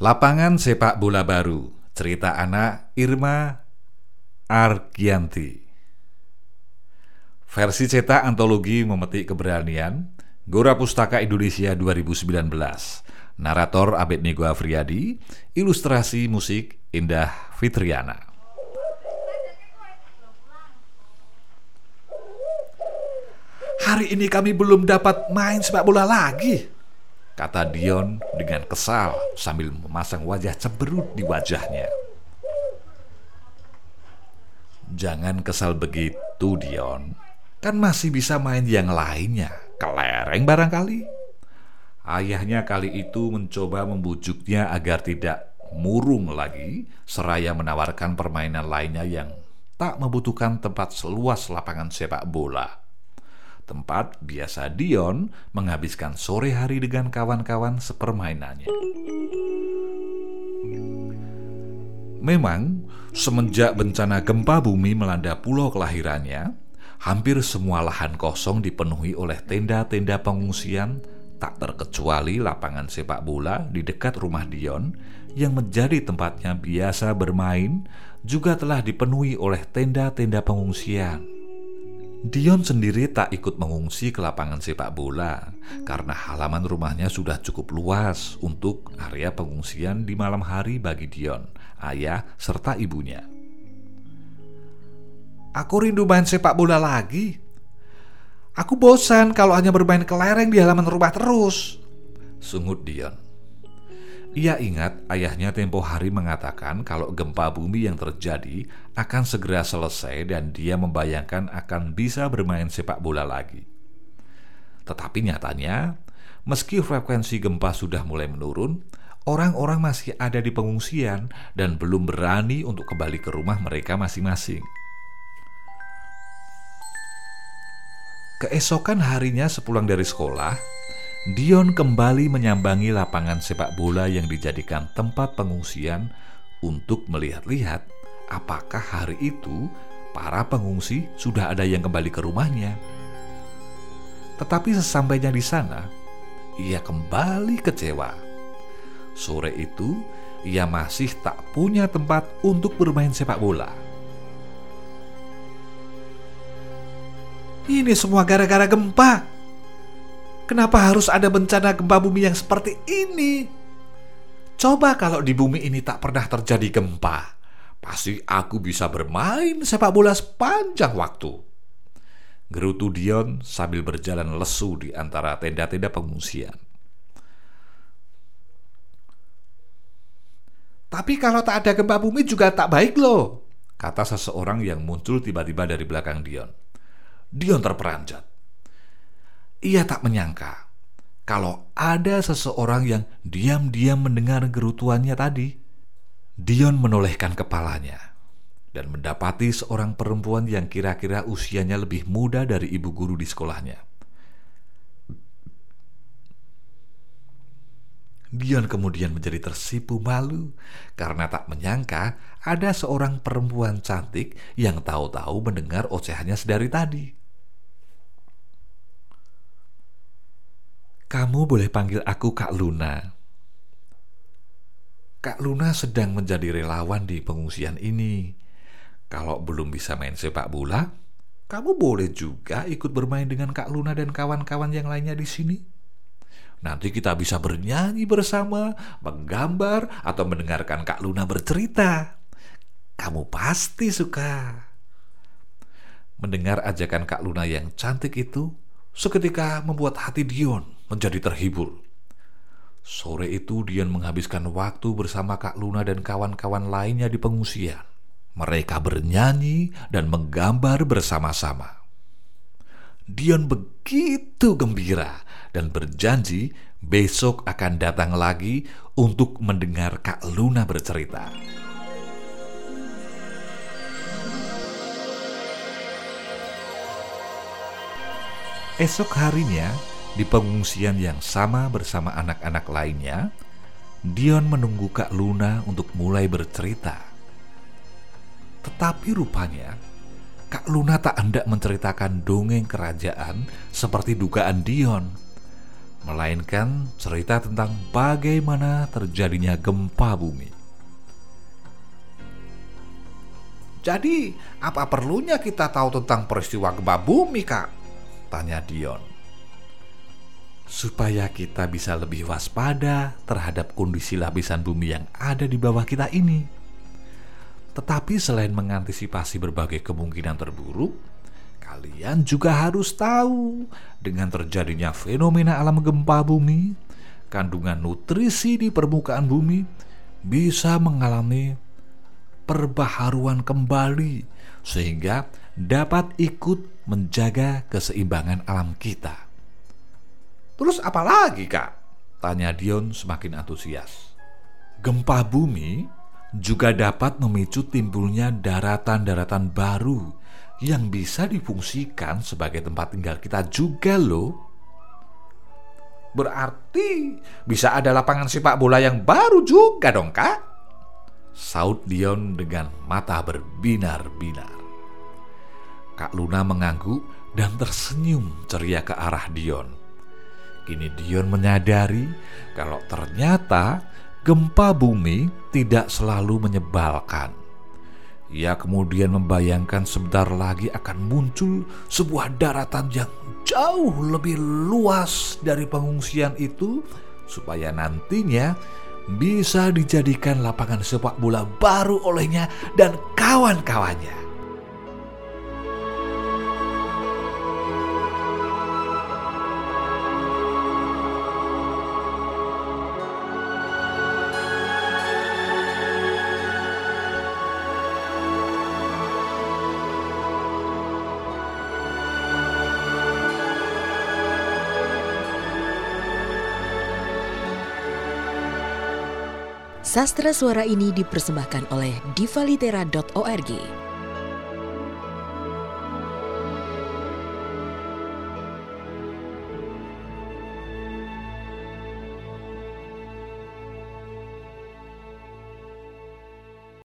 Lapangan sepak bola baru, cerita anak Irma Argianti. Versi cetak antologi memetik keberanian, Gora Pustaka Indonesia 2019. Narator Abednego Afriadi, ilustrasi musik Indah Fitriana. Hari ini kami belum dapat main sepak bola lagi, kata Dion dengan kesal sambil memasang wajah cemberut di wajahnya. Jangan kesal begitu, Dion. Kan masih bisa main yang lainnya, kelereng barangkali. Ayahnya kali itu mencoba membujuknya agar tidak murung lagi, seraya menawarkan permainan lainnya yang tak membutuhkan tempat seluas lapangan sepak bola tempat biasa Dion menghabiskan sore hari dengan kawan-kawan sepermainannya. Memang, semenjak bencana gempa bumi melanda pulau kelahirannya, hampir semua lahan kosong dipenuhi oleh tenda-tenda pengungsian, tak terkecuali lapangan sepak bola di dekat rumah Dion yang menjadi tempatnya biasa bermain, juga telah dipenuhi oleh tenda-tenda pengungsian. Dion sendiri tak ikut mengungsi ke lapangan sepak bola karena halaman rumahnya sudah cukup luas untuk area pengungsian di malam hari bagi Dion, ayah serta ibunya. Aku rindu main sepak bola lagi. Aku bosan kalau hanya bermain kelereng di halaman rumah terus. Sungut Dion. Ia ingat ayahnya tempo hari mengatakan kalau gempa bumi yang terjadi akan segera selesai dan dia membayangkan akan bisa bermain sepak bola lagi. Tetapi nyatanya, meski frekuensi gempa sudah mulai menurun, orang-orang masih ada di pengungsian dan belum berani untuk kembali ke rumah mereka masing-masing. Keesokan harinya sepulang dari sekolah, Dion kembali menyambangi lapangan sepak bola yang dijadikan tempat pengungsian untuk melihat-lihat apakah hari itu para pengungsi sudah ada yang kembali ke rumahnya. Tetapi sesampainya di sana, ia kembali kecewa. Sore itu, ia masih tak punya tempat untuk bermain sepak bola. Ini semua gara-gara gempa, Kenapa harus ada bencana gempa bumi yang seperti ini? Coba kalau di bumi ini tak pernah terjadi gempa, pasti aku bisa bermain sepak bola sepanjang waktu. Gerutu Dion sambil berjalan lesu di antara tenda-tenda pengungsian. Tapi kalau tak ada gempa bumi juga tak baik loh, kata seseorang yang muncul tiba-tiba dari belakang Dion. Dion terperanjat. Ia tak menyangka kalau ada seseorang yang diam-diam mendengar gerutuannya tadi. Dion menolehkan kepalanya dan mendapati seorang perempuan yang kira-kira usianya lebih muda dari ibu guru di sekolahnya. Dion kemudian menjadi tersipu malu karena tak menyangka ada seorang perempuan cantik yang tahu-tahu mendengar ocehannya sedari tadi. Kamu boleh panggil aku Kak Luna. Kak Luna sedang menjadi relawan di pengungsian ini. Kalau belum bisa main sepak bola, kamu boleh juga ikut bermain dengan Kak Luna dan kawan-kawan yang lainnya di sini. Nanti kita bisa bernyanyi bersama, menggambar, atau mendengarkan Kak Luna bercerita. Kamu pasti suka. Mendengar ajakan Kak Luna yang cantik itu, seketika membuat hati Dion menjadi terhibur. Sore itu Dian menghabiskan waktu bersama Kak Luna dan kawan-kawan lainnya di pengungsian. Mereka bernyanyi dan menggambar bersama-sama. Dion begitu gembira dan berjanji besok akan datang lagi untuk mendengar Kak Luna bercerita. Esok harinya, di pengungsian yang sama bersama anak-anak lainnya, Dion menunggu Kak Luna untuk mulai bercerita. Tetapi rupanya, Kak Luna tak hendak menceritakan dongeng kerajaan seperti dugaan Dion. melainkan cerita tentang bagaimana terjadinya gempa bumi. Jadi, apa perlunya kita tahu tentang peristiwa gempa bumi, Kak? Tanya Dion. Supaya kita bisa lebih waspada terhadap kondisi lapisan bumi yang ada di bawah kita ini. Tetapi selain mengantisipasi berbagai kemungkinan terburuk, kalian juga harus tahu dengan terjadinya fenomena alam gempa bumi, kandungan nutrisi di permukaan bumi bisa mengalami perbaharuan kembali sehingga dapat ikut menjaga keseimbangan alam kita. Terus apa lagi, Kak? Tanya Dion semakin antusias. Gempa bumi juga dapat memicu timbulnya daratan-daratan baru yang bisa difungsikan sebagai tempat tinggal kita juga loh. Berarti bisa ada lapangan sepak bola yang baru juga dong, Kak? Saud Dion dengan mata berbinar-binar. Kak Luna mengangguk dan tersenyum ceria ke arah Dion. Kini Dion menyadari kalau ternyata gempa bumi tidak selalu menyebalkan. Ia kemudian membayangkan sebentar lagi akan muncul sebuah daratan yang jauh lebih luas dari pengungsian itu, supaya nantinya bisa dijadikan lapangan sepak bola baru olehnya dan kawan-kawannya. Sastra suara ini dipersembahkan oleh divalitera.org.